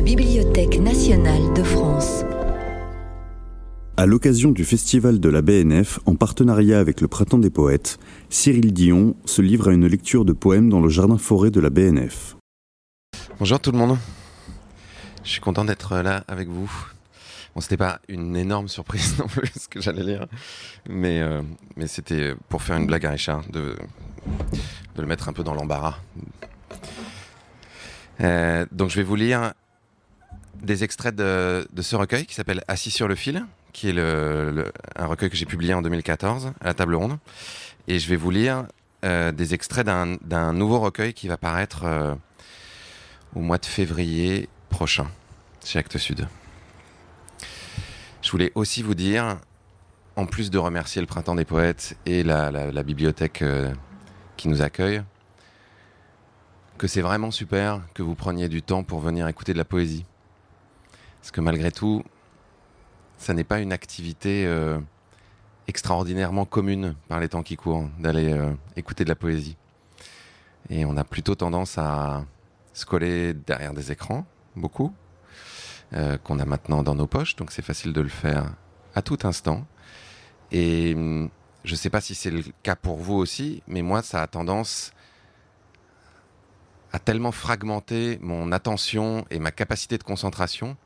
la Bibliothèque nationale de France. À l'occasion du festival de la BNF, en partenariat avec le Printemps des Poètes, Cyril Dion se livre à une lecture de poèmes dans le jardin forêt de la BNF. Bonjour tout le monde. Je suis content d'être là avec vous. Bon, c'était pas une énorme surprise non plus ce que j'allais lire, mais, euh, mais c'était pour faire une blague à Richard, de, de le mettre un peu dans l'embarras. Euh, donc je vais vous lire des extraits de, ce recueil qui s'appelle Assis sur le fil, qui est un recueil que j'ai publié en 2014 à la table ronde. Et je vais vous lire euh, des extraits d'un nouveau recueil qui va paraître euh, au mois de février prochain chez Actes Sud. Je voulais aussi vous dire, en plus de remercier le Printemps des Poètes et la bibliothèque euh, qui nous accueille, que c'est vraiment super que vous preniez du temps pour venir écouter de la poésie. Parce que malgré tout, ça n'est pas une activité euh, extraordinairement commune par les temps qui courent d'aller euh, écouter de la poésie. Et on a plutôt tendance à se coller derrière des écrans, beaucoup, euh, qu'on a maintenant dans nos poches, donc c'est facile de le faire à tout instant. Et hum, je ne sais pas si c'est le cas pour vous aussi, mais moi, ça a tendance à tellement fragmenter mon attention et ma capacité de concentration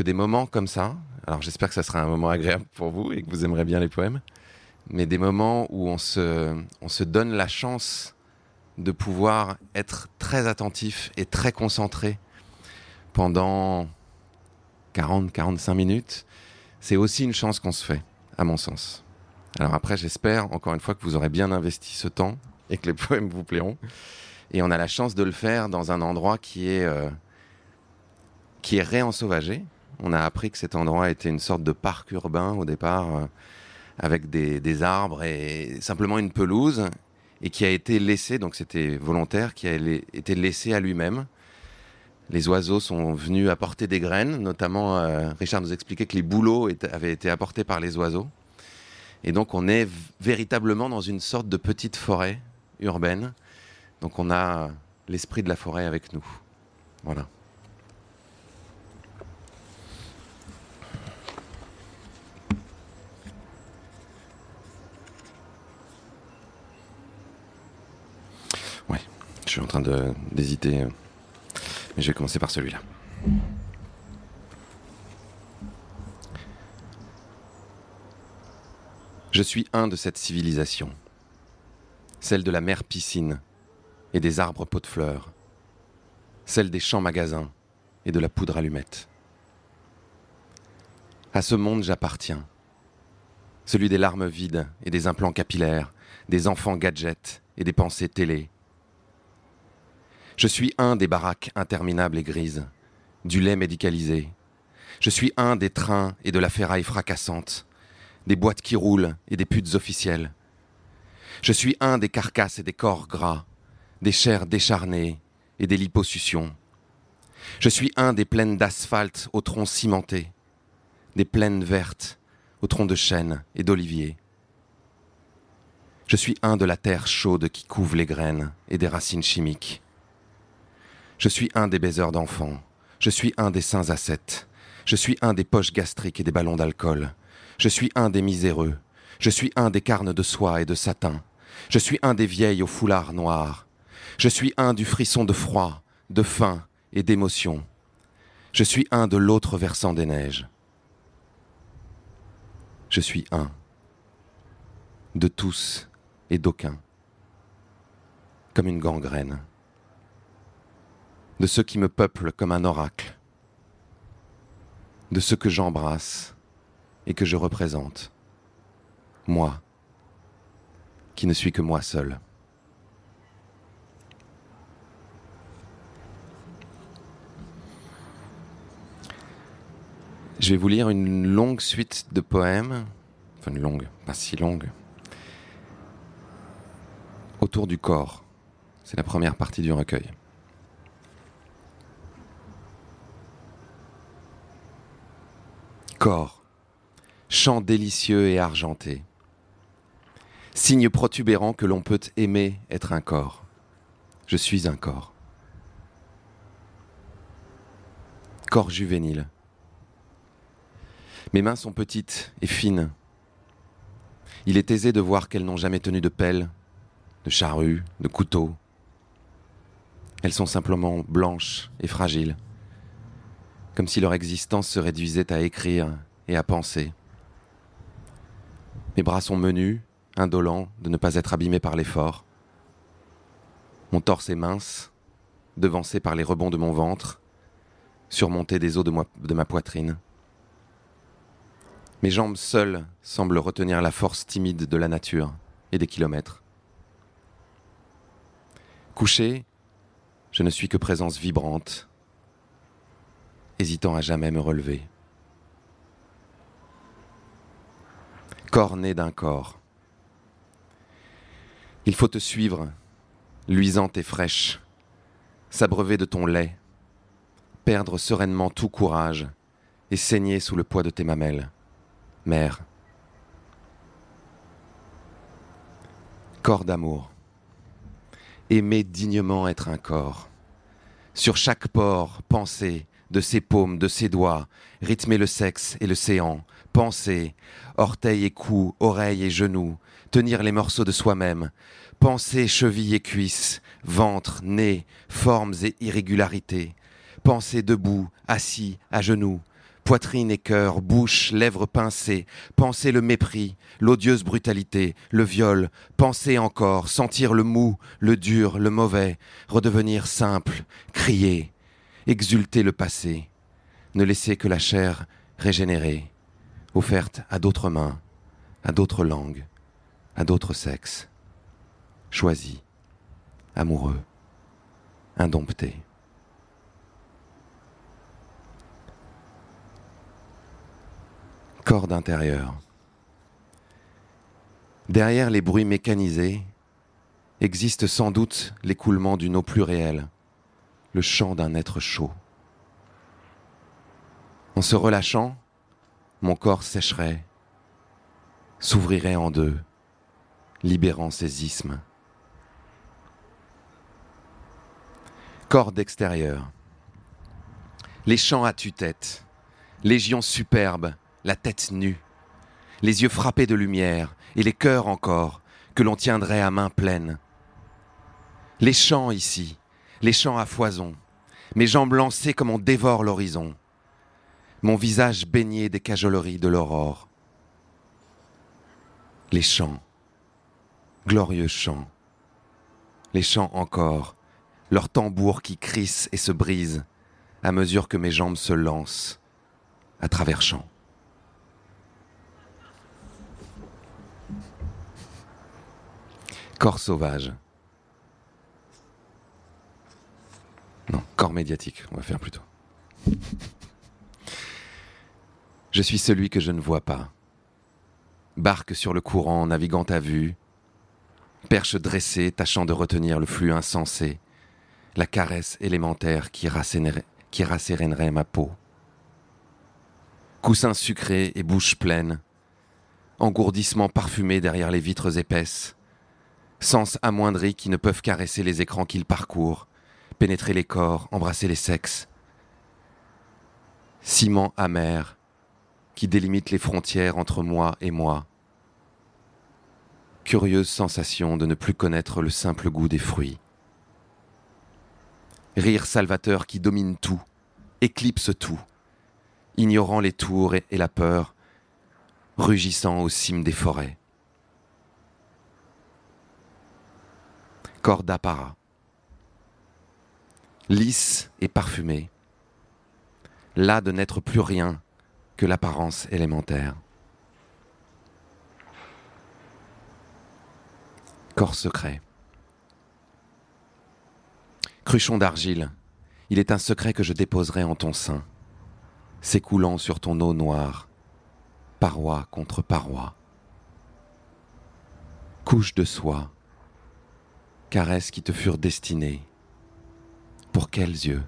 que des moments comme ça, alors j'espère que ça sera un moment agréable pour vous et que vous aimerez bien les poèmes, mais des moments où on se, on se donne la chance de pouvoir être très attentif et très concentré pendant 40-45 minutes, c'est aussi une chance qu'on se fait, à mon sens. Alors après, j'espère encore une fois que vous aurez bien investi ce temps et que les poèmes vous plairont. Et on a la chance de le faire dans un endroit qui est, euh, qui est réensauvagé. On a appris que cet endroit était une sorte de parc urbain au départ, euh, avec des, arbres et simplement une pelouse, et qui a été laissé, donc c'était volontaire, qui a été laissé à lui-même. Les oiseaux sont venus apporter des graines, notamment euh, Richard nous expliquait que les bouleaux avaient été apportés par les oiseaux. Et donc on est véritablement dans une sorte de petite forêt urbaine. Donc on a l'esprit de la forêt avec nous. Voilà. Je suis en train d'hésiter. euh, Mais je vais commencer par celui-là. Je suis un de cette civilisation, celle de la mer piscine et des arbres pots de fleurs, celle des champs magasins et de la poudre allumette. À ce monde j'appartiens, celui des larmes vides et des implants capillaires, des enfants gadgets et des pensées télé. Je suis un des baraques interminables et grises, du lait médicalisé. Je suis un des trains et de la ferraille fracassante, des boîtes qui roulent et des putes officielles. Je suis un des carcasses et des corps gras, des chairs décharnées et des liposuctions. Je suis un des plaines d'asphalte au tronc cimenté, des plaines vertes au tronc de chêne et d'olivier. Je suis un de la terre chaude qui couve les graines et des racines chimiques. Je suis un des baiseurs d'enfants. Je suis un des saints ascètes. Je suis un des poches gastriques et des ballons d'alcool. Je suis un des miséreux. Je suis un des carnes de soie et de satin. Je suis un des vieilles au foulard noir. Je suis un du frisson de froid, de faim et d'émotion. Je suis un de l'autre versant des neiges. Je suis un de tous et d'aucuns, comme une gangrène, de ceux qui me peuplent comme un oracle, de ceux que j'embrasse et que je représente, moi, qui ne suis que moi seul. Je vais vous lire une longue suite de poèmes, enfin une longue, pas si longue, autour du corps. C'est la première partie du recueil. Corps, chant délicieux et argenté, signe protubérant que l'on peut aimer être un corps. Je suis un corps. Corps juvénile. Mes mains sont petites et fines. Il est aisé de voir qu'elles n'ont jamais tenu de pelle, de charrue, de couteau. Elles sont simplement blanches et fragiles, comme si leur existence se réduisait à écrire et à penser. Mes bras sont menus, indolents de ne pas être abîmés par l'effort. Mon torse est mince, devancé par les rebonds de mon ventre, surmonté des os de, ma poitrine. Mes jambes seules semblent retenir la force timide de la nature et des kilomètres. Couché, je ne suis que présence vibrante, hésitant à jamais me relever. Corps né d'un corps. Il faut te suivre, luisante et fraîche, s'abreuver de ton lait, perdre sereinement tout courage et saigner sous le poids de tes mamelles. Mère. Corps d'amour. Aimer dignement être un corps. Sur chaque pore, penser, de ses paumes, de ses doigts, rythmer le sexe et le séant, penser, orteils et cou, oreilles et genoux, tenir les morceaux de soi-même, penser chevilles et cuisses, ventre, nez, formes et irrégularités, penser debout, assis, à genoux, poitrine et cœur, bouche, lèvres pincées, penser le mépris, l'odieuse brutalité, le viol, penser encore, sentir le mou, le dur, le mauvais, redevenir simple, crier, exulter le passé, ne laisser que la chair régénérée, offerte à d'autres mains, à d'autres langues, à d'autres sexes, choisi, amoureux, indompté. Corde intérieure. Derrière les bruits mécanisés existe sans doute l'écoulement d'une eau plus réelle, le chant d'un être chaud. En se relâchant, mon corps sécherait, s'ouvrirait en deux, libérant ses isthmes. Corde extérieure. Les chants à tue-tête, légion superbe, la tête nue, les yeux frappés de lumière et les cœurs encore que l'on tiendrait à main pleine. Les chants ici, les chants à foison, mes jambes lancées comme on dévore l'horizon, mon visage baigné des cajoleries de l'aurore. Les chants, glorieux chants, les chants encore, leurs tambours qui crissent et se brisent à mesure que mes jambes se lancent à travers champs. Corps sauvage. Non, corps médiatique, on va faire plutôt. Je suis celui que je ne vois pas. Barque sur le courant, naviguant à vue. Perche dressée, tâchant de retenir le flux insensé. La caresse élémentaire qui, qui rassérénerait ma peau. Coussin sucré et bouche pleine. Engourdissement parfumé derrière les vitres épaisses sens amoindris qui ne peuvent caresser les écrans qu'ils parcourent, pénétrer les corps, embrasser les sexes. Ciment amer qui délimite les frontières entre moi et moi. Curieuse sensation de ne plus connaître le simple goût des fruits. Rire salvateur qui domine tout, éclipse tout, ignorant les tours et la peur, rugissant aux cimes des forêts. corps d'apparat. Lisse et parfumé, là de n'être plus rien que l'apparence élémentaire. Corps secret. Cruchon d'argile, il est un secret que je déposerai en ton sein, s'écoulant sur ton eau noire, paroi contre paroi. Couche de soie, caresses qui te furent destinées. Pour quels yeux?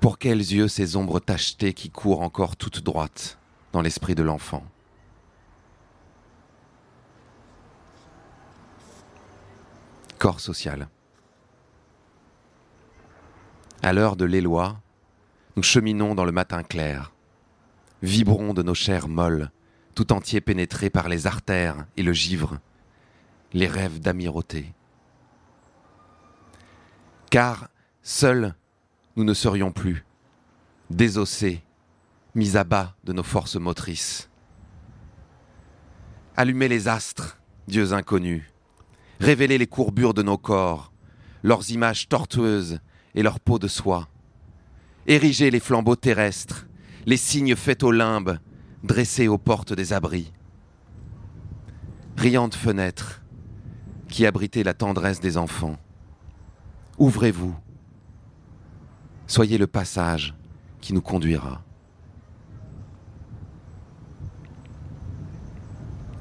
Pour quels yeux ces ombres tachetées qui courent encore toutes droites dans l'esprit de l'enfant? Corps social. À l'heure de l'éloi, Nous cheminons dans le matin clair, vibrons de nos chairs molles, tout entiers pénétrés par les artères et le givre, les rêves d'amirauté. Car seuls nous ne serions plus, désossés, mis à bas de nos forces motrices. Allumez les astres, dieux inconnus, révélez les courbures de nos corps, leurs images tortueuses et leurs peaux de soie. Érigez les flambeaux terrestres, les signes faits aux limbes, dressés aux portes des abris. Riantes fenêtres qui abritez la tendresse des enfants. Ouvrez-vous. Soyez le passage qui nous conduira.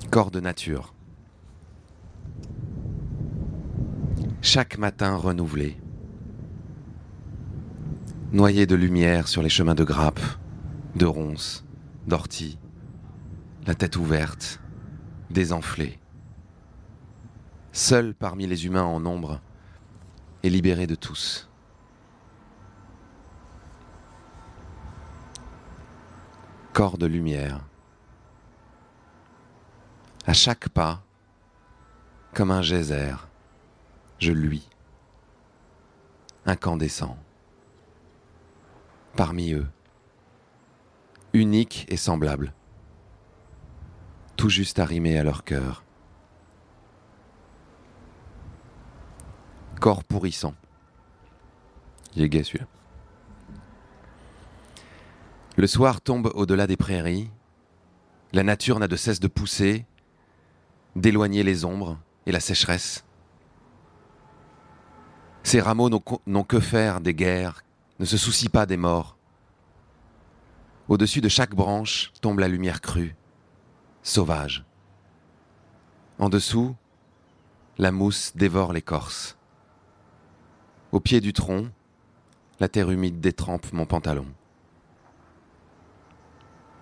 Corps de nature. Chaque matin renouvelé. Noyé de lumière sur les chemins de grappes, de ronces, d'orties, la tête ouverte, désenflée. Seul parmi les humains en nombre et libéré de tous. Corps de lumière. À chaque pas, comme un geyser, je luis, incandescent, parmi eux, unique et semblable, tout juste arrimé à leur cœur. Corps pourrissant. Il est gay celui-là. Le soir tombe au-delà des prairies. La nature n'a de cesse de pousser, d'éloigner les ombres et la sécheresse. Ces rameaux n'ont que faire des guerres, ne se soucient pas des morts. Au-dessus de chaque branche tombe la lumière crue, sauvage. En dessous, la mousse dévore l'écorce. Au pied du tronc, la terre humide détrempe mon pantalon.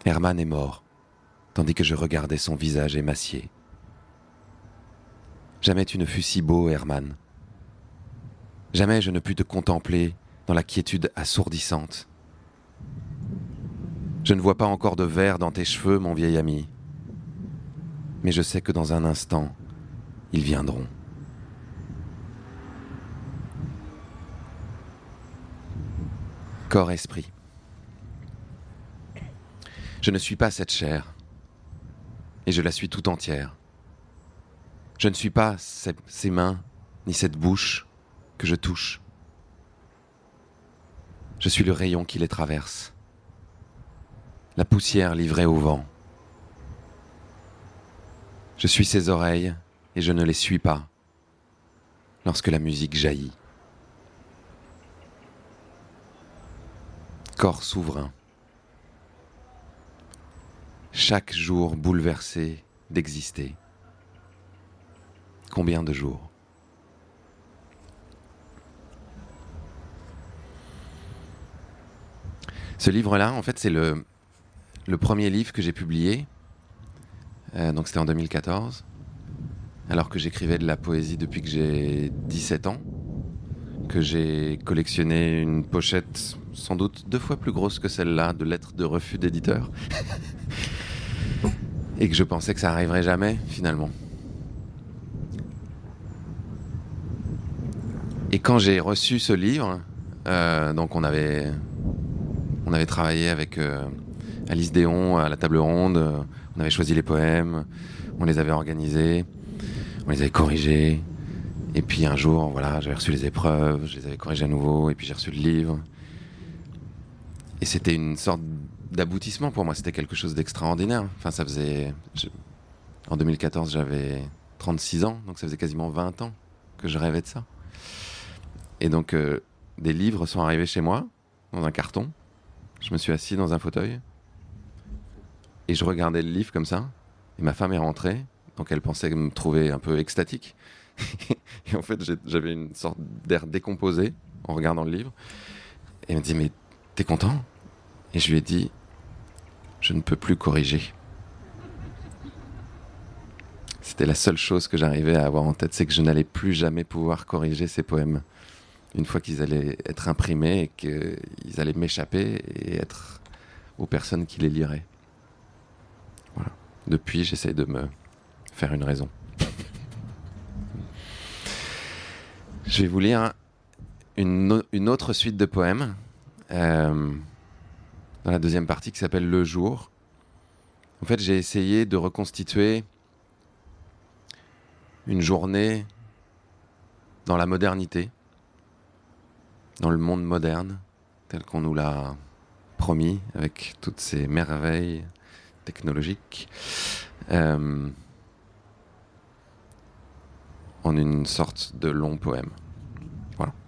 Herman est mort, tandis que je regardais son visage émacié. Jamais tu ne fus si beau, Herman. Jamais je ne pus te contempler dans la quiétude assourdissante. Je ne vois pas encore de verre dans tes cheveux, mon vieil ami, mais je sais que dans un instant, ils viendront. Corps-esprit. Je ne suis pas cette chair, et je la suis tout entière. Je ne suis pas ces mains, ni cette bouche, que je touche. Je suis le rayon qui les traverse, la poussière livrée au vent. Je suis ses oreilles et je ne les suis pas lorsque la musique jaillit. Corps souverain. Chaque jour bouleversé d'exister. Combien de jours? Ce livre-là, en fait, c'est le, premier livre que j'ai publié. Euh, donc c'était en 2014. Alors que j'écrivais de la poésie depuis que j'ai 17 ans. Que j'ai collectionné une pochette sans doute deux fois plus grosse que celle-là de lettres de refus d'éditeur. Et que je pensais que ça arriverait jamais, finalement. Et quand j'ai reçu ce livre, euh, donc on avait on avait travaillé avec euh, Alice Déon à la table ronde. On avait choisi les poèmes, on les avait organisés, on les avait corrigés. Et puis un jour, voilà, j'avais reçu les épreuves, je les avais corrigées à nouveau, et puis j'ai reçu le livre. Et c'était une sorte d'aboutissement pour moi, c'était quelque chose d'extraordinaire. Enfin, ça faisait. En 2014, j'avais 36 ans, donc ça faisait quasiment 20 ans que je rêvais de ça. Et donc, euh, des livres sont arrivés chez moi, dans un carton. Je me suis assis dans un fauteuil et je regardais le livre comme ça. Et ma femme est rentrée, donc elle pensait me trouver un peu extatique. et en fait, j'avais une sorte d'air décomposé en regardant le livre. Et elle me dit Mais t'es content? Et je lui ai dit Je ne peux plus corriger. C'était la seule chose que j'arrivais à avoir en tête, c'est que je n'allais plus jamais pouvoir corriger ces poèmes. une fois qu'ils allaient être imprimés et qu'ils allaient m'échapper et être aux personnes qui les liraient. Voilà. Depuis, j'essaie de me faire une raison. Je vais vous lire une, une autre suite de poèmes euh, dans la deuxième partie qui s'appelle Le jour. En fait, j'ai essayé de reconstituer une journée dans la modernité, dans le monde moderne, tel qu'on nous l'a promis, avec toutes ces merveilles technologiques, euh, en une sorte de long poème. Voilà. «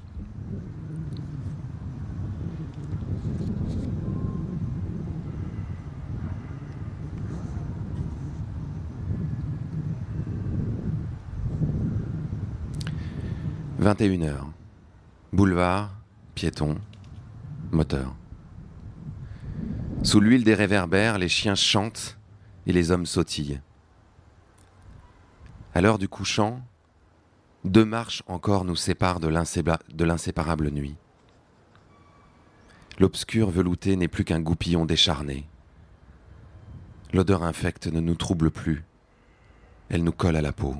21 heures. Boulevard, piéton, moteur. Sous l'huile des réverbères, les chiens chantent et les hommes sautillent. À l'heure du couchant, deux marches encore nous séparent de l'inséparable nuit. L'obscur velouté n'est plus qu'un goupillon décharné. L'odeur infecte ne nous trouble plus, elle nous colle à la peau.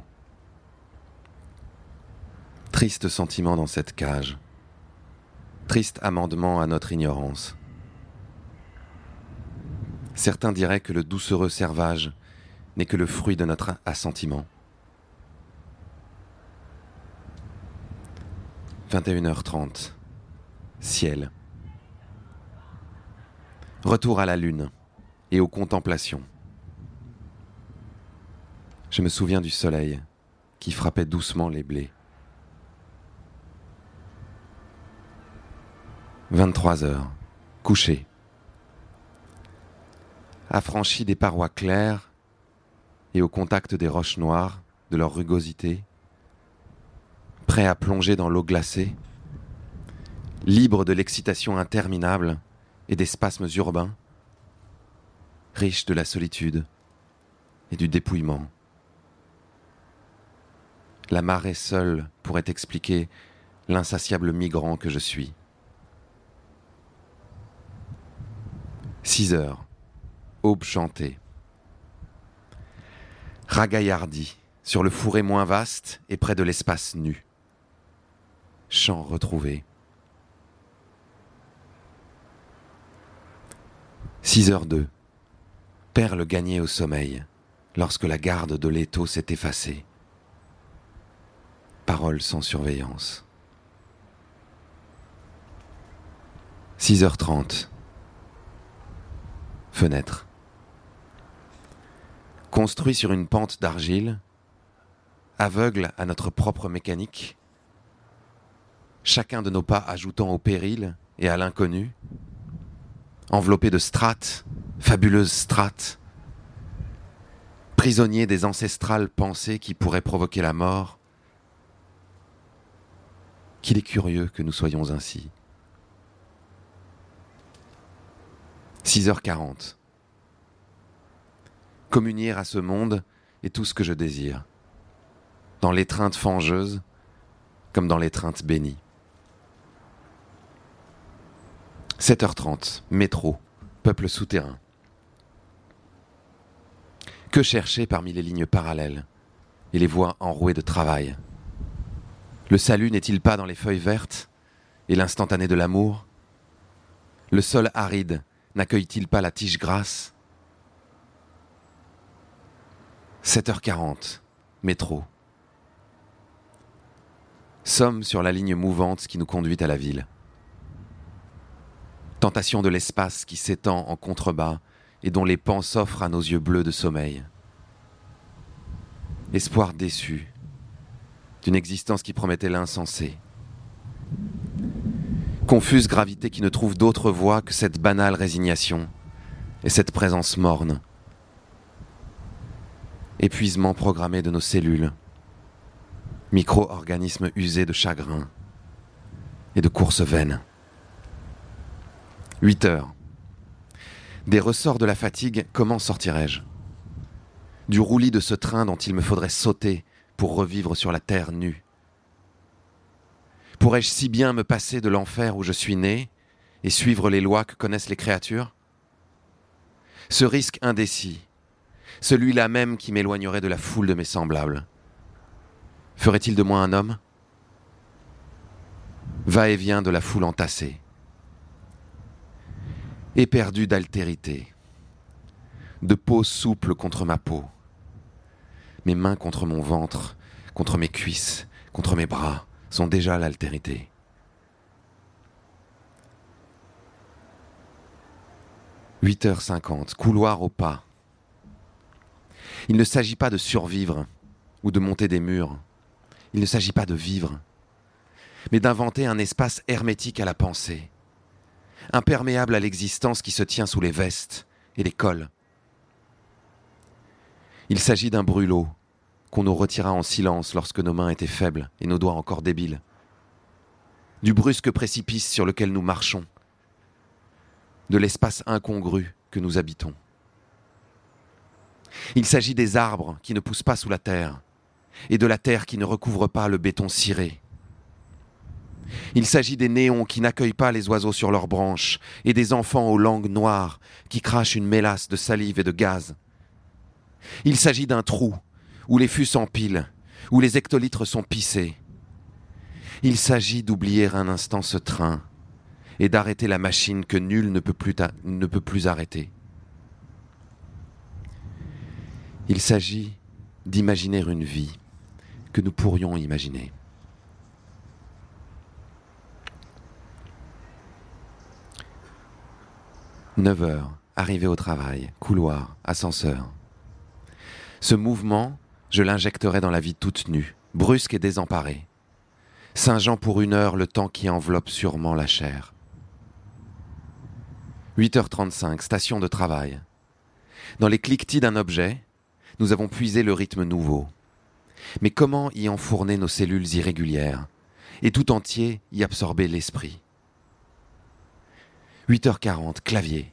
Triste sentiment dans cette cage, triste amendement à notre ignorance. Certains diraient que le doucereux servage n'est que le fruit de notre assentiment. 21h30. Ciel. Retour à la lune et aux contemplations. Je me souviens du soleil qui frappait doucement les blés. 23 heures. Couché affranchis des parois claires et au contact des roches noires, de leur rugosité, prêts à plonger dans l'eau glacée, libres de l'excitation interminable et des spasmes urbains, riches de la solitude et du dépouillement. La marée seule pourrait expliquer l'insatiable migrant que je suis. Six heures aube chantée. Ragaillardi, sur le fourré moins vaste et près de l'espace nu. Chant retrouvé. 6 heures 2. Perle gagnée au sommeil, lorsque la garde de l'étau s'est effacée. Parole sans surveillance. 6h30. Construit sur une pente d'argile, aveugle à notre propre mécanique, chacun de nos pas ajoutant au péril et à l'inconnu, enveloppé de strates, fabuleuses strates, prisonnier des ancestrales pensées qui pourraient provoquer la mort, qu'il est curieux que nous soyons ainsi. 6h40 communier à ce monde est tout ce que je désire. Dans l'étreinte fangeuse, comme dans l'étreinte bénie. 7h30, métro, peuple souterrain. Que chercher parmi les lignes parallèles et les voies enrouées de travail? Le salut n'est-il pas dans les feuilles vertes et l'instantané de l'amour? Le sol aride n'accueille-t-il pas la tige grasse? 7h40, métro. Sommes sur la ligne mouvante qui nous conduit à la ville. Tentation de l'espace qui s'étend en contrebas et dont les pans s'offrent à nos yeux bleus de sommeil. Espoir déçu d'une existence qui promettait l'insensé. Confuse gravité qui ne trouve d'autre voie que cette banale résignation et cette présence morne épuisement programmé de nos cellules, micro-organismes usés de chagrin et de courses vaines. 8 heures. Des ressorts de la fatigue, comment sortirais-je Du roulis de ce train dont il me faudrait sauter pour revivre sur la terre nue. Pourrais-je si bien me passer de l'enfer où je suis né et suivre les lois que connaissent les créatures? Ce risque indécis, celui-là même qui m'éloignerait de la foule de mes semblables, ferait-il de moi un homme? Va-et-vient de la foule entassée, éperdu d'altérité, de peau souple contre ma peau, mes mains contre mon ventre, contre mes cuisses, contre mes bras, sont déjà l'altérité. Huit heures cinquante, couloir au pas. Il ne s'agit pas de survivre ou de monter des murs. Il ne s'agit pas de vivre, mais d'inventer un espace hermétique à la pensée, imperméable à l'existence qui se tient sous les vestes et les cols. Il s'agit d'un brûlot qu'on nous retira en silence lorsque nos mains étaient faibles et nos doigts encore débiles. Du brusque précipice sur lequel nous marchons, de l'espace incongru que nous habitons. Il s'agit des arbres qui ne poussent pas sous la terre et de la terre qui ne recouvre pas le béton ciré. Il s'agit des néons qui n'accueillent pas les oiseaux sur leurs branches et des enfants aux langues noires qui crachent une mélasse de salive et de gaz. Il s'agit d'un trou où les fûts s'empilent, où les hectolitres sont pissés. Il s'agit d'oublier un instant ce train et d'arrêter la machine que nul ne peut plus, ne peut plus arrêter. Il s'agit d'imaginer une vie que nous pourrions imaginer. Neuf heures, arrivée au travail, couloir, ascenseur. Ce mouvement je l'injecterai dans la vie toute nue, brusque et désemparée. Saint-Jean pour une heure, le temps qui enveloppe sûrement la chair. 8h35, station de travail. Dans les cliquetis d'un objet, nous avons puisé le rythme nouveau. Mais comment y enfourner nos cellules irrégulières et tout entier y absorber l'esprit? 8h40, clavier.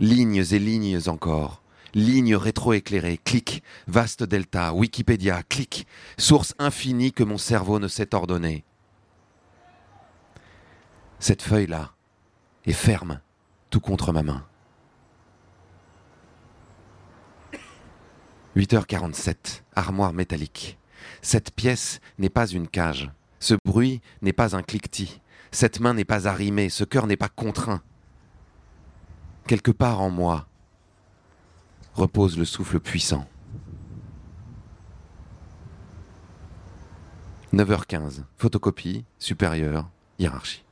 Lignes et lignes encore, ligne rétroéclairée, clic, vaste delta, Wikipédia, clic, source infinie que mon cerveau ne sait ordonner. Cette feuille-là est ferme, tout contre ma main. 8h47, armoire métallique. Cette pièce n'est pas une cage. Ce bruit n'est pas un cliquetis. Cette main n'est pas arrimée. Ce cœur n'est pas contraint. Quelque part en moi, repose le souffle puissant. 9h15, photocopie, supérieure, hiérarchie.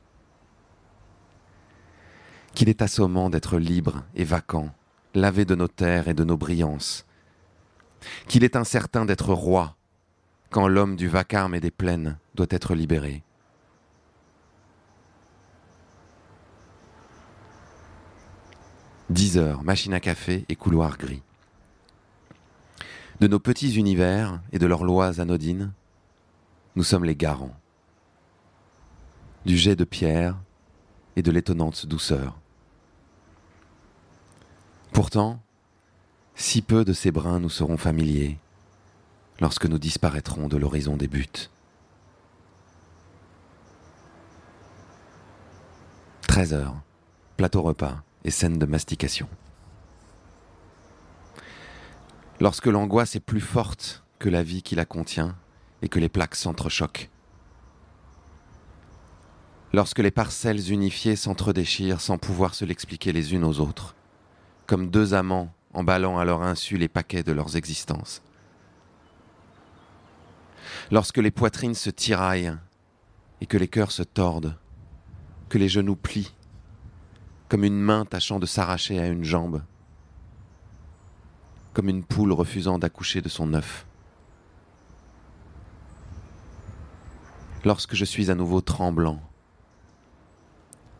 Qu'il est assommant d'être libre et vacant, lavé de nos terres et de nos brillances. Qu'il est incertain d'être roi, quand l'homme du vacarme et des plaines doit être libéré. Dix heures, machine à café et couloir gris. De nos petits univers et de leurs lois anodines, nous sommes les garants. Du jet de pierre et de l'étonnante douceur. Pourtant, si peu de ces brins nous seront familiers lorsque nous disparaîtrons de l'horizon des buts. 13 heures, plateau repas et scène de mastication. Lorsque l'angoisse est plus forte que la vie qui la contient et que les plaques s'entrechoquent. Lorsque les parcelles unifiées s'entredéchirent sans pouvoir se l'expliquer les unes aux autres, comme deux amants emballant à leur insu les paquets de leurs existences. Lorsque les poitrines se tiraillent et que les cœurs se tordent, que les genoux plient comme une main tâchant de s'arracher à une jambe, comme une poule refusant d'accoucher de son œuf. Lorsque je suis à nouveau tremblant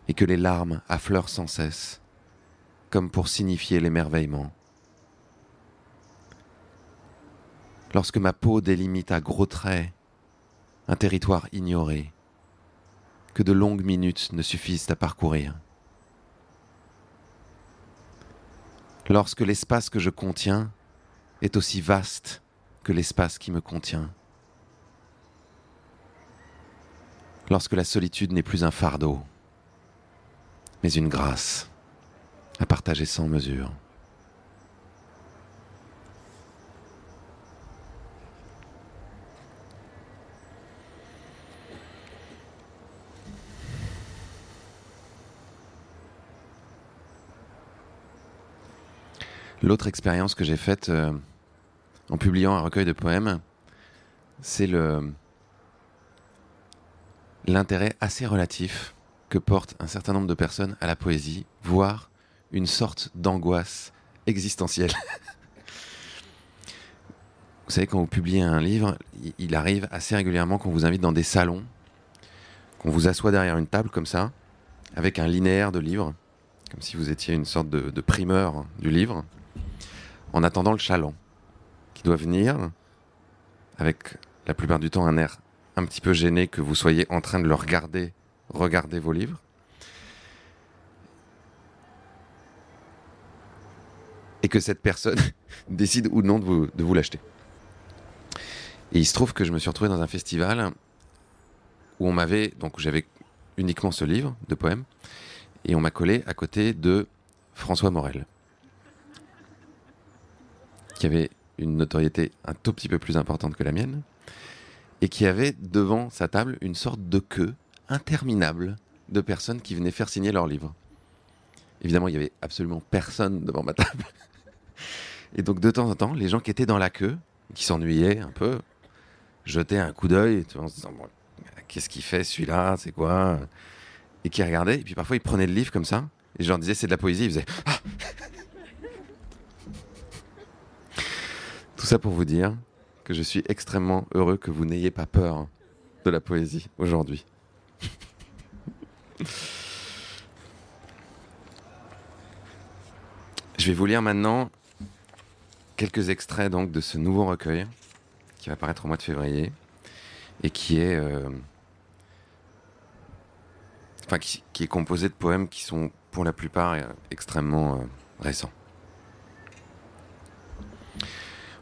et que les larmes affleurent sans cesse, comme pour signifier l'émerveillement. Lorsque ma peau délimite à gros traits un territoire ignoré, que de longues minutes ne suffisent à parcourir. Lorsque l'espace que je contiens est aussi vaste que l'espace qui me contient. lorsque la solitude n'est plus un fardeau, mais une grâce à partager sans mesure. L'autre expérience que j'ai faite euh, en publiant un recueil de poèmes, c'est l'intérêt assez relatif que porte un certain nombre de personnes à la poésie, voire une sorte d'angoisse existentielle. vous savez, quand vous publiez un livre, il arrive assez régulièrement qu'on vous invite dans des salons, qu'on vous assoit derrière une table comme ça, avec un linéaire de livres, comme si vous étiez une sorte de primeur du livre, en attendant le chaland, qui doit venir avec la plupart du temps un air un petit peu gêné que vous soyez en train de le regarder, regarder vos livres. Et que cette personne décide ou non de vous, l'acheter. Et il se trouve que je me suis retrouvé dans un festival où on m'avait, donc j'avais uniquement ce livre de poèmes, et on m'a collé à côté de François Morel qui avait une notoriété un tout petit peu plus importante que la mienne, et qui avait devant sa table une sorte de queue interminable de personnes qui venaient faire signer leurs livres. Évidemment, il y avait absolument personne devant ma table. Et donc, de temps en temps, les gens qui étaient dans la queue, qui s'ennuyaient un peu, jetaient un coup d'œil en se disant Qu'est-ce qu'il fait celui-là C'est quoi? Et qui regardaient. Et puis parfois, ils prenaient le livre comme ça. Et je leur disais C'est de la poésie. Ils faisaient Ah Tout ça pour vous dire que je suis extrêmement heureux que vous n'ayez pas peur de la poésie aujourd'hui. je vais vous lire maintenant quelques extraits de ce nouveau recueil qui va paraître au mois de février et qui est euh, enfin qui, est composé de poèmes qui sont pour la plupart euh, extrêmement euh, récents.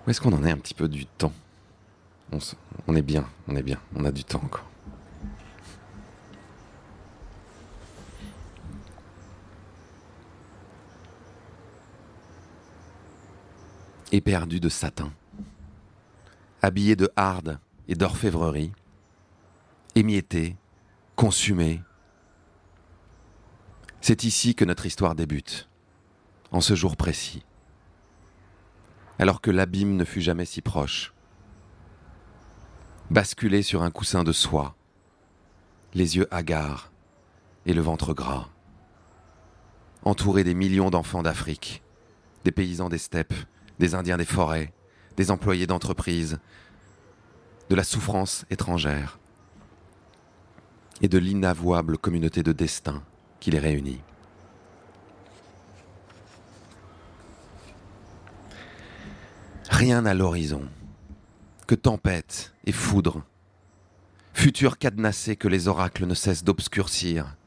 Où est-ce qu'on en est un petit peu du temps? On, est bien, on est bien, on a du temps encore. Éperdu de satin, habillé de harde et d'orfèvrerie, émietté, consumé. C'est ici que notre histoire débute, en ce jour précis alors que l'abîme ne fut jamais si proche. Basculé sur un coussin de soie, les yeux hagards et le ventre gras. Entouré des millions d'enfants d'Afrique, des paysans des steppes, des Indiens des forêts, des employés d'entreprise, de la souffrance étrangère et de l'inavouable communauté de destin qui les réunit. Rien à l'horizon, que tempête et foudre, futur cadenassé que les oracles ne cessent d'obscurcir,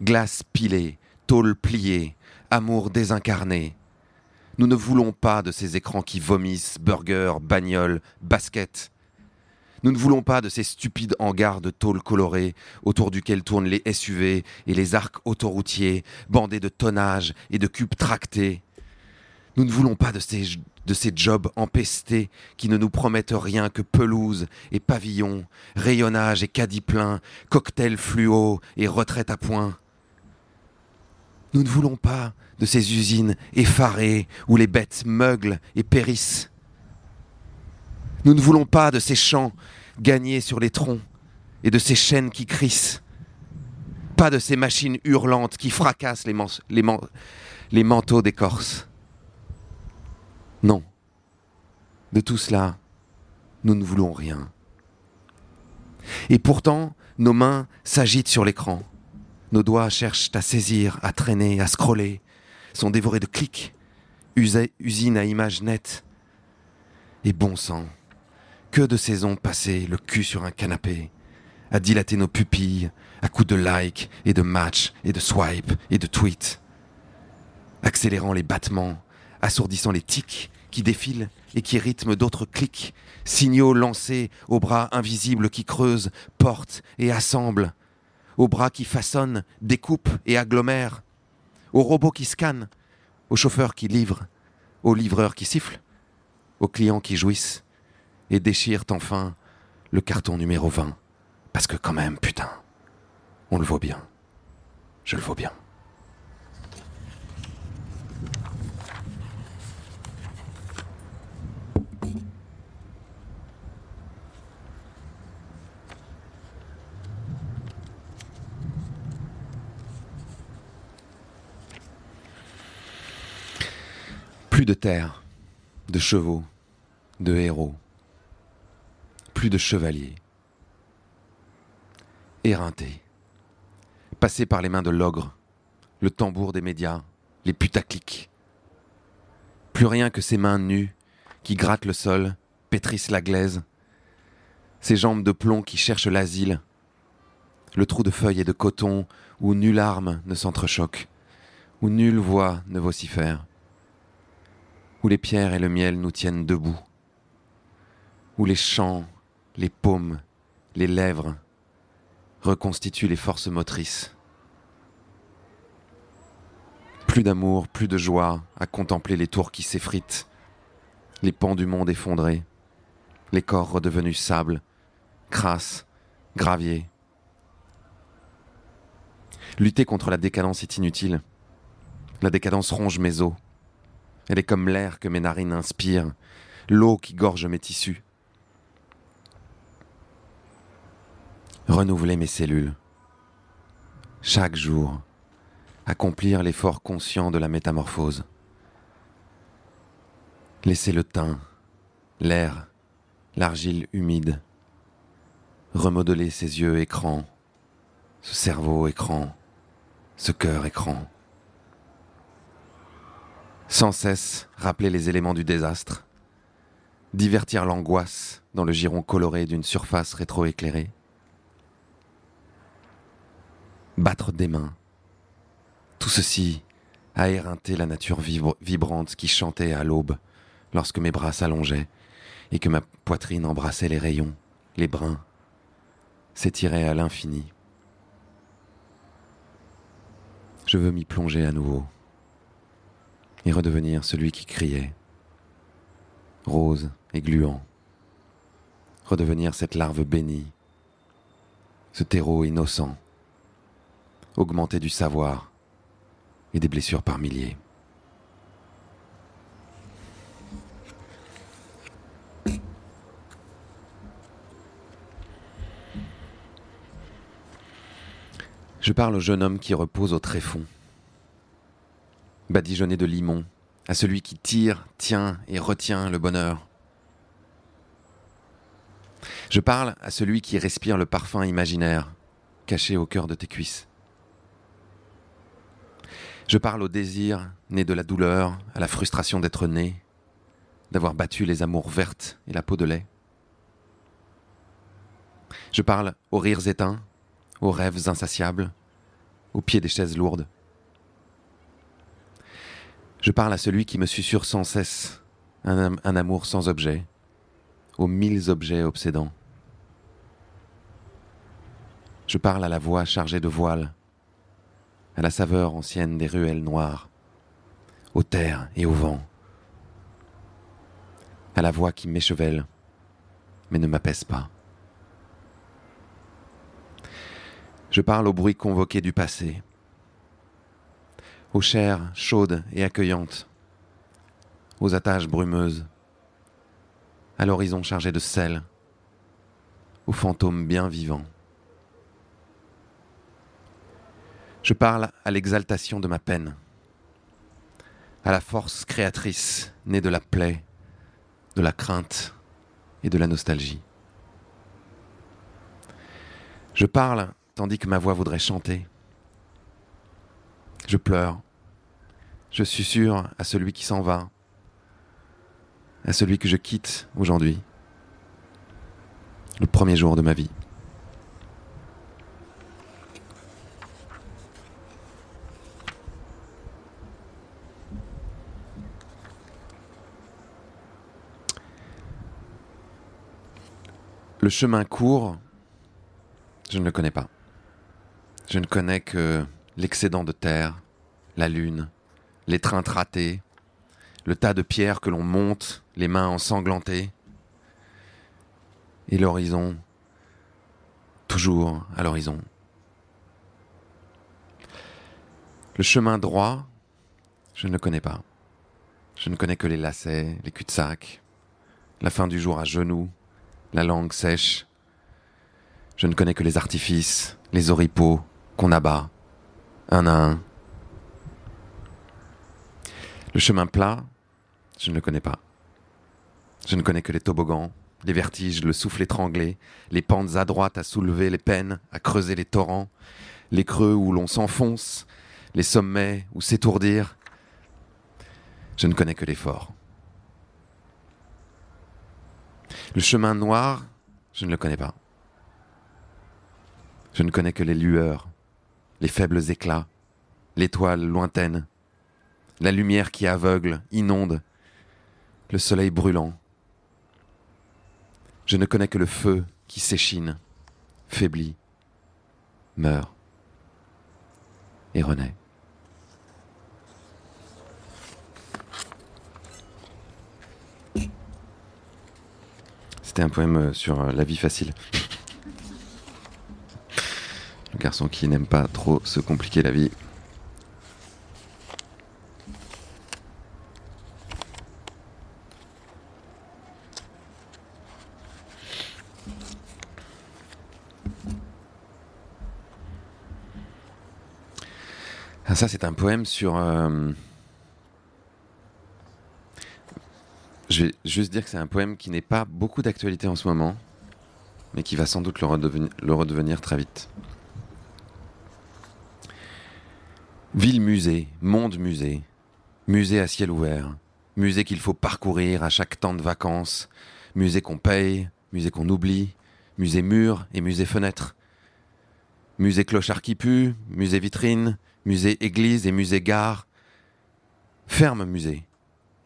glace pilée, tôle pliée, amour désincarné. Nous ne voulons pas de ces écrans qui vomissent burgers, bagnoles, baskets. Nous ne voulons pas de ces stupides hangars de tôle colorée autour duquel tournent les SUV et les arcs autoroutiers, bandés de tonnage et de cubes tractés. Nous ne voulons pas de ces jobs empestés qui ne nous promettent rien que pelouse et pavillon, rayonnage et caddie plein, cocktail fluo et retraite à point. Nous ne voulons pas de ces usines effarées où les bêtes meuglent et périssent. Nous ne voulons pas de ces champs gagnés sur les troncs et de ces chaînes qui crissent. Pas de ces machines hurlantes qui fracassent les, les, les manteaux d'écorce. Non. De tout cela, nous ne voulons rien. Et pourtant, nos mains s'agitent sur l'écran. Nos doigts cherchent à saisir, à traîner, à scroller, sont dévorés de clics, usines à images nettes. Et bon sang, que de saisons passées, le cul sur un canapé, à dilater nos pupilles, à coups de like et de match et de swipe et de tweet, accélérant les battements, assourdissant les tics qui défilent et qui rythment d'autres clics, signaux lancés aux bras invisibles qui creusent, portent et assemblent, aux bras qui façonnent, découpent et agglomèrent, aux robots qui scannent, aux chauffeurs qui livrent, aux livreurs qui sifflent, aux clients qui jouissent et déchirent enfin le carton numéro 20. Parce que quand même, putain, on le vaut bien. Je le vaux bien. Plus de terre, de chevaux, de héros, plus de chevaliers. Éreintés, passés par les mains de l'ogre, le tambour des médias, les putaclics. Plus rien que ces mains nues qui grattent le sol, pétrissent la glaise, ces jambes de plomb qui cherchent l'asile, le trou de feuilles et de coton où nulle arme ne s'entrechoque, où nulle voix ne vocifère où les pierres et le miel nous tiennent debout, où les chants, les paumes, les lèvres reconstituent les forces motrices. Plus d'amour, plus de joie à contempler les tours qui s'effritent, les pans du monde effondrés, les corps redevenus sable, crasse, gravier. Lutter contre la décadence est inutile. La décadence ronge mes os. Elle est comme l'air que mes narines inspirent, l'eau qui gorge mes tissus. Renouveler mes cellules. Chaque jour, accomplir l'effort conscient de la métamorphose. Laisser le teint, l'air, l'argile humide. Remodeler ses yeux écran, ce cerveau écran, ce cœur écran sans cesse rappeler les éléments du désastre, divertir l'angoisse dans le giron coloré d'une surface rétroéclairée, battre des mains, tout ceci a éreinté la nature vibrante qui chantait à l'aube lorsque mes bras s'allongeaient et que ma poitrine embrassait les rayons, les brins, s'étirait à l'infini. Je veux m'y plonger à nouveau et redevenir celui qui criait, rose et gluant, redevenir cette larve bénie, ce terreau innocent, augmenter du savoir et des blessures par milliers. Je parle au jeune homme qui repose au tréfonds badigeonné de limon, à celui qui tire, tient et retient le bonheur. Je parle à celui qui respire le parfum imaginaire, caché au cœur de tes cuisses. Je parle au désir né de la douleur, à la frustration d'être né, d'avoir battu les amours vertes et la peau de lait. Je parle aux rires éteints, aux rêves insatiables, aux pieds des chaises lourdes. Je parle à celui qui me susurre sans cesse un, un amour sans objet, aux mille objets obsédants. Je parle à la voix chargée de voiles, à la saveur ancienne des ruelles noires, aux terres et au vent, à la voix qui m'échevelle, mais ne m'apaise pas. Je parle au bruit convoqué du passé, aux chairs chaudes et accueillantes, aux attaches brumeuses, à l'horizon chargé de sel, aux fantômes bien vivants. Je parle à l'exaltation de ma peine, à la force créatrice née de la plaie, de la crainte et de la nostalgie. Je parle tandis que ma voix voudrait chanter, je pleure. Je susurre à celui qui s'en va, à celui que je quitte aujourd'hui, le premier jour de ma vie. Le chemin court, je ne le connais pas. Je ne connais que l'excédent de terre, la lune, les trains ratés, le tas de pierres que l'on monte, les mains ensanglantées, et l'horizon, toujours à l'horizon. Le chemin droit, je ne le connais pas. Je ne connais que les lacets, les cul-de-sac, la fin du jour à genoux, la langue sèche. Je ne connais que les artifices, les oripeaux qu'on abat, un à un. Le chemin plat, je ne le connais pas. Je ne connais que les toboggans, les vertiges, le souffle étranglé, les pentes à droite à soulever les peines, à creuser les torrents, les creux où l'on s'enfonce, les sommets où s'étourdir. Je ne connais que l'effort. Le chemin noir, je ne le connais pas. Je ne connais que les lueurs, les faibles éclats, l'étoile lointaine, la lumière qui aveugle, inonde, le soleil brûlant. Je ne connais que le feu qui s'échine, faiblit, meurt et renaît. C'était un poème euh, sur euh, la vie facile. Le garçon qui n'aime pas trop se compliquer la vie. Ah, ça, c'est un poème sur. euh, Je vais juste dire que c'est un poème qui n'est pas beaucoup d'actualité en ce moment, mais qui va sans doute le, redeveni- le redevenir très vite. Ville-musée, monde-musée, musée à ciel ouvert, musée qu'il faut parcourir à chaque temps de vacances, musée qu'on paye, musée qu'on oublie, musée mur et musée fenêtre, musée clochard qui pue, musée vitrine, musée église et musée gare, ferme musée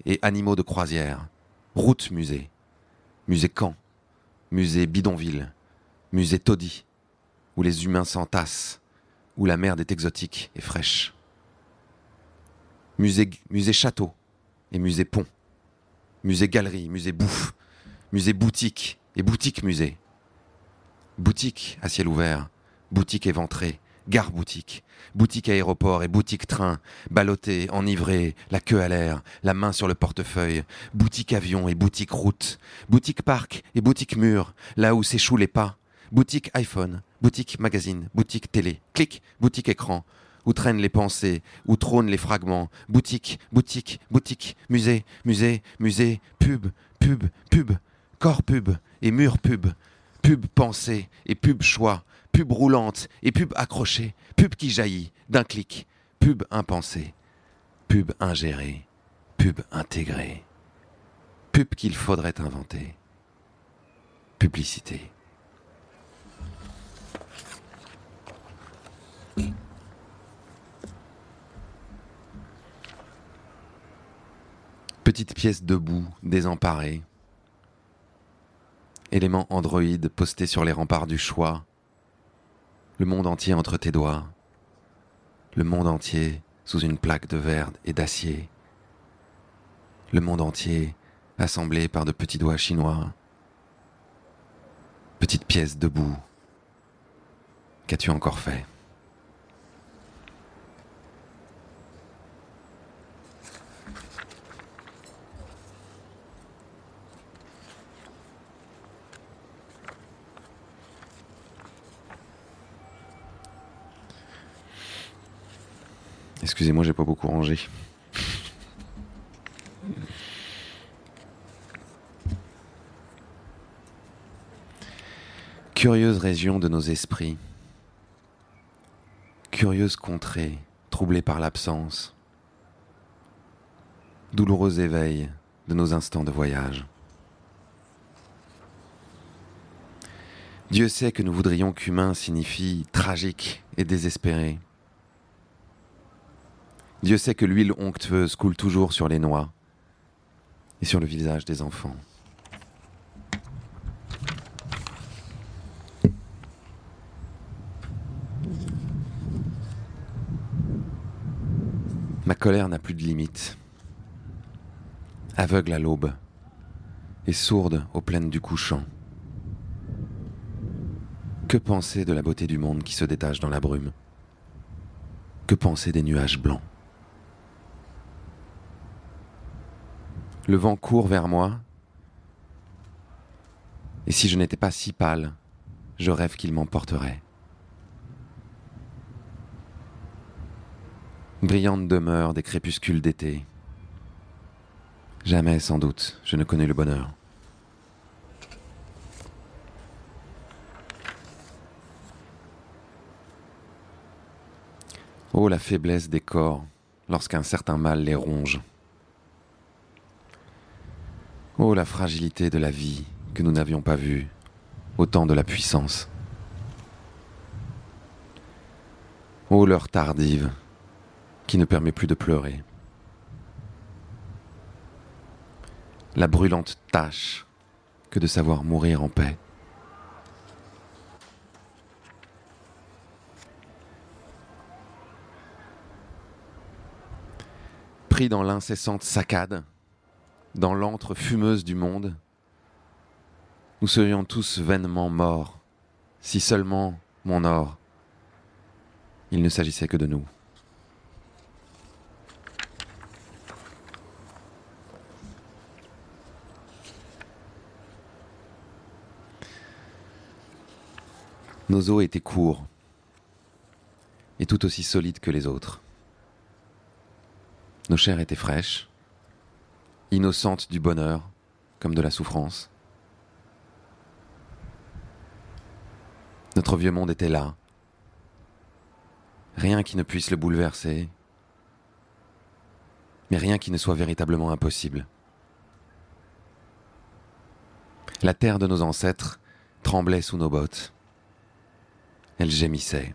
et animaux de croisière, route musée, musée camp, musée bidonville, musée taudis, où les humains s'entassent, où la merde est exotique et fraîche. Musée, château et musée pont, musée galerie, musée bouffe, musée boutique et boutique musée. Boutique à ciel ouvert, boutique éventrée, gare boutique, boutique aéroport et boutique train, ballotté, enivré, la queue à l'air, la main sur le portefeuille, boutique avion et boutique route, boutique parc et boutique mur, là où s'échouent les pas, boutique iPhone, boutique magazine, boutique télé, clic, boutique écran, où traînent les pensées, où trônent les fragments, boutique, boutique, boutique, musée, musée, musée, pub, pub, pub, corps pub et mur pub, pub pensée et pub choix, pub roulante et pub accrochée, pub qui jaillit d'un clic, pub impensée, pub ingérée, pub intégrée, pub qu'il faudrait inventer, publicité. Petite pièce debout, désemparée. Élément androïde posté sur les remparts du choix. Le monde entier entre tes doigts. Le monde entier sous une plaque de verre et d'acier. Le monde entier assemblé par de petits doigts chinois. Petite pièce debout. Qu'as-tu encore fait? Excusez-moi, j'ai pas beaucoup rangé. Curieuse région de nos esprits, curieuse contrée, troublée par l'absence, douloureux éveil de nos instants de voyage. Dieu sait que nous voudrions qu'humain signifie tragique et désespéré. Dieu sait que l'huile onctueuse coule toujours sur les noix et sur le visage des enfants. Ma colère n'a plus de limite, aveugle à l'aube et sourde aux plaines du couchant. Que penser de la beauté du monde qui se détache dans la brume? Que penser des nuages blancs? Le vent court vers moi, et si je n'étais pas si pâle, je rêve qu'il m'emporterait. Brillante demeure des crépuscules d'été. Jamais, sans doute, je ne connais le bonheur. Oh la faiblesse des corps lorsqu'un certain mal les ronge. Oh la fragilité de la vie que nous n'avions pas vue au temps de la puissance. Oh l'heure tardive qui ne permet plus de pleurer. La brûlante tâche que de savoir mourir en paix. Pris dans l'incessante saccade, dans l'antre fumeuse du monde, nous serions tous vainement morts, si seulement, mon or, il ne s'agissait que de nous. Nos os étaient courts et tout aussi solides que les autres. Nos chairs étaient fraîches, innocentes du bonheur comme de la souffrance. Notre vieux monde était là. Rien qui ne puisse le bouleverser, mais rien qui ne soit véritablement impossible. La terre de nos ancêtres tremblait sous nos bottes. Elle gémissait.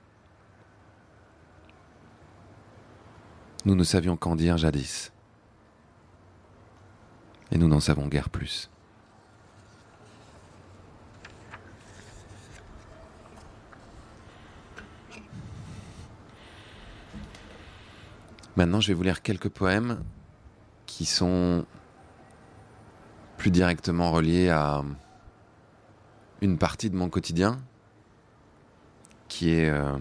Nous ne savions qu'en dire jadis. Et nous n'en savons guère plus. Maintenant, je vais vous lire quelques poèmes qui sont plus directement reliés à une partie de mon quotidien, qui est euh,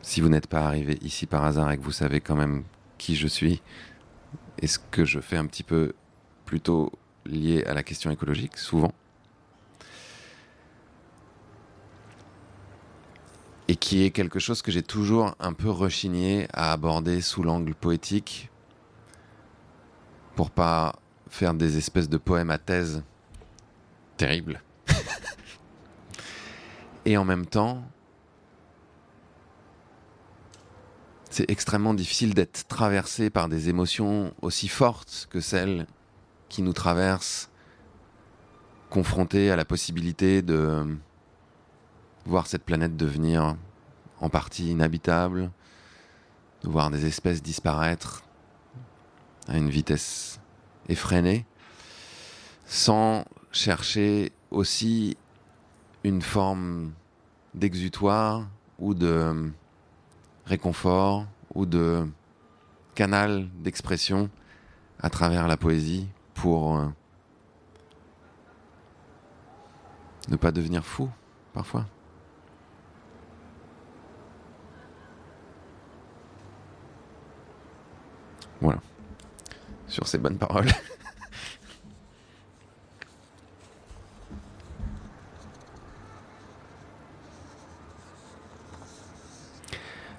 si vous n'êtes pas arrivé ici par hasard et que vous savez quand même qui je suis et ce que je fais un petit peu plutôt lié à la question écologique, souvent, et qui est quelque chose que j'ai toujours un peu rechigné à aborder sous l'angle poétique pour pas faire des espèces de poèmes à thèse terribles? et en même temps, c'est extrêmement difficile d'être traversé par des émotions aussi fortes que celles qui nous traversent, confrontés à la possibilité de voir cette planète devenir en partie inhabitable, de voir des espèces disparaître à une vitesse effrénée, sans chercher aussi une forme d'exutoire ou de réconfort ou de canal d'expression à travers la poésie pour euh, ne pas devenir fou parfois. Voilà. Sur ces bonnes paroles.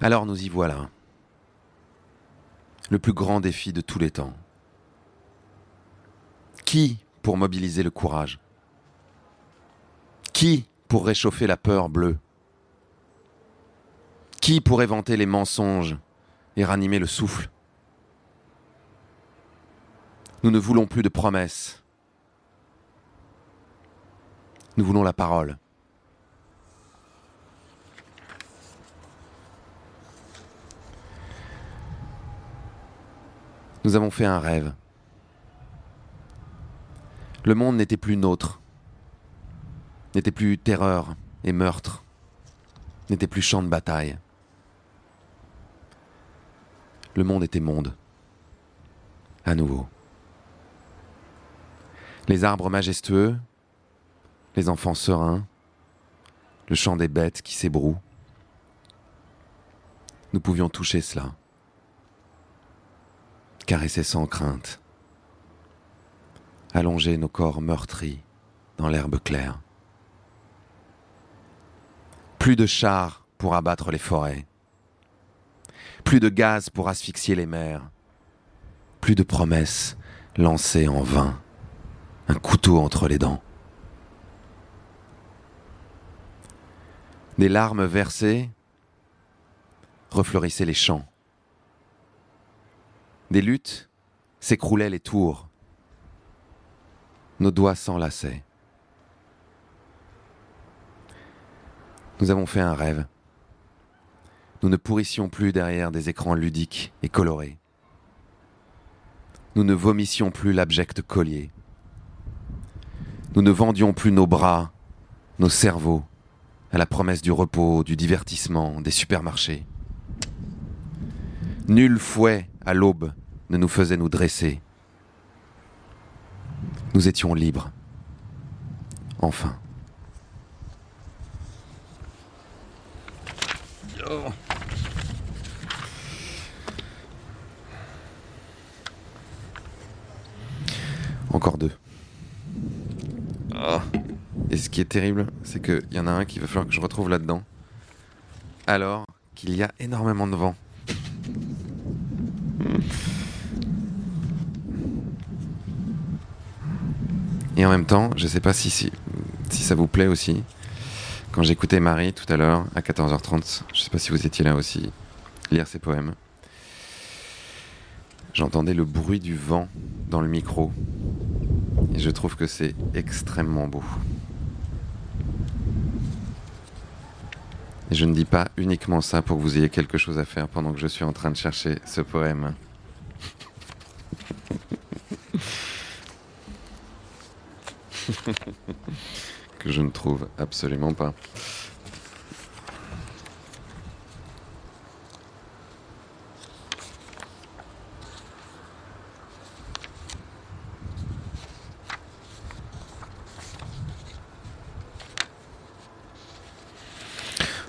Alors nous y voilà. Le plus grand défi de tous les temps. Qui pour mobiliser le courage? Qui pour réchauffer la peur bleue? Qui pour éventer les mensonges et ranimer le souffle? Nous ne voulons plus de promesses. Nous voulons la parole. Nous avons fait un rêve. Le monde n'était plus nôtre, n'était plus terreur et meurtre, n'était plus champ de bataille. le monde était monde. À nouveau. Les arbres majestueux, les enfants sereins, le chant des bêtes qui s'ébrouent. Nous pouvions toucher cela, caresser sans crainte, allonger nos corps meurtris dans l'herbe claire. Plus de chars pour abattre les forêts, plus de gaz pour asphyxier les mers, plus de promesses lancées en vain, un couteau entre les dents. Des larmes versées refleurissaient les champs. Des luttes s'écroulaient les tours. Nos doigts s'enlaçaient. Nous avons fait un rêve. Nous ne pourrissions plus derrière des écrans ludiques et colorés. Nous ne vomissions plus l'abject collier. Nous ne vendions plus nos bras, nos cerveaux, à la promesse du repos, du divertissement, des supermarchés. Nul fouet à l'aube ne nous faisait nous dresser. Nous étions libres. Enfin. Encore deux. Et ce qui est terrible, c'est qu'il y en a un qui va falloir que je retrouve là-dedans. Alors qu'il y a énormément de vent. Et en même temps, je ne sais pas si, si, ça vous plaît aussi. Quand j'écoutais Marie tout à l'heure, à 14h30, je ne sais pas si vous étiez là aussi, lire ses poèmes, j'entendais le bruit du vent dans le micro. Et je trouve que c'est extrêmement beau. Et je ne dis pas uniquement ça pour que vous ayez quelque chose à faire pendant que je suis en train de chercher ce poème. que je ne trouve absolument pas.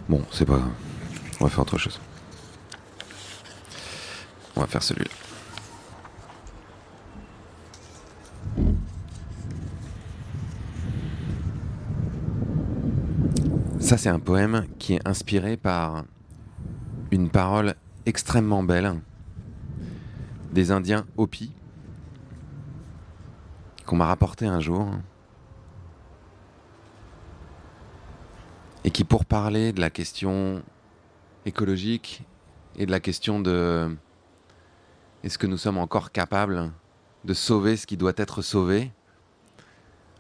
Bon, c'est pas. On va faire autre chose. On va faire celui-là. C'est un poème qui est inspiré par une parole extrêmement belle des Indiens Hopi qu'on m'a rapporté un jour et qui, pour parler de la question écologique et de la question de est-ce que nous sommes encore capables de sauver ce qui doit être sauvé,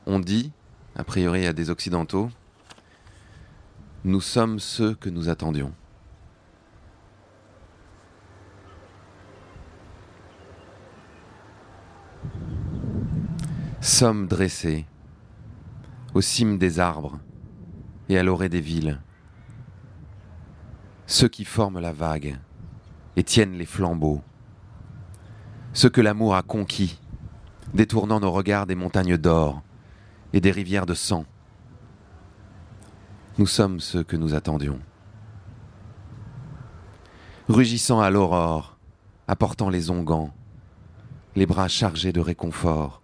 on dit, a priori à des Occidentaux, nous sommes ceux que nous attendions. Sommes dressés aux cimes des arbres et à l'orée des villes, ceux qui forment la vague et tiennent les flambeaux, ceux que l'amour a conquis, détournant nos regards des montagnes d'or et des rivières de sang, nous sommes ceux que nous attendions. Rugissant à l'aurore, apportant les onguents, les bras chargés de réconfort,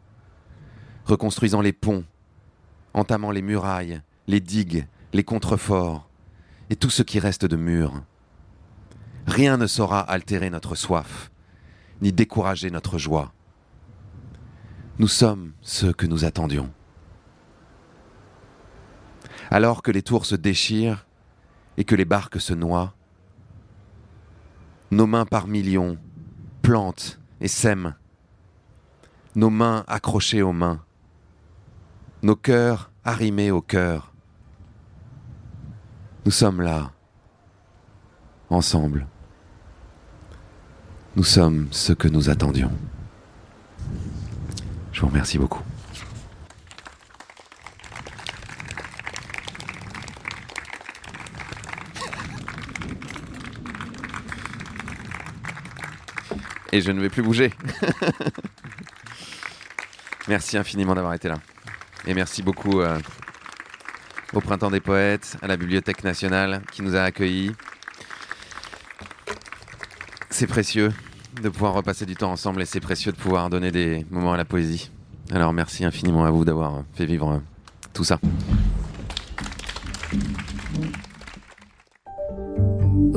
reconstruisant les ponts, entamant les murailles, les digues, les contreforts, et tout ce qui reste de murs. Rien ne saura altérer notre soif, ni décourager notre joie. Nous sommes ceux que nous attendions alors que les tours se déchirent et que les barques se noient. Nos mains par millions plantent et sèment, nos mains accrochées aux mains, nos cœurs arrimés au cœur. Nous sommes là, ensemble. Nous sommes ce que nous attendions. Je vous remercie beaucoup. Et je ne vais plus bouger. merci infiniment d'avoir été là. Et merci beaucoup euh, au Printemps des Poètes, à la Bibliothèque nationale qui nous a accueillis. C'est précieux de pouvoir repasser du temps ensemble et c'est précieux de pouvoir donner des moments à la poésie. Alors merci infiniment à vous d'avoir fait vivre tout ça.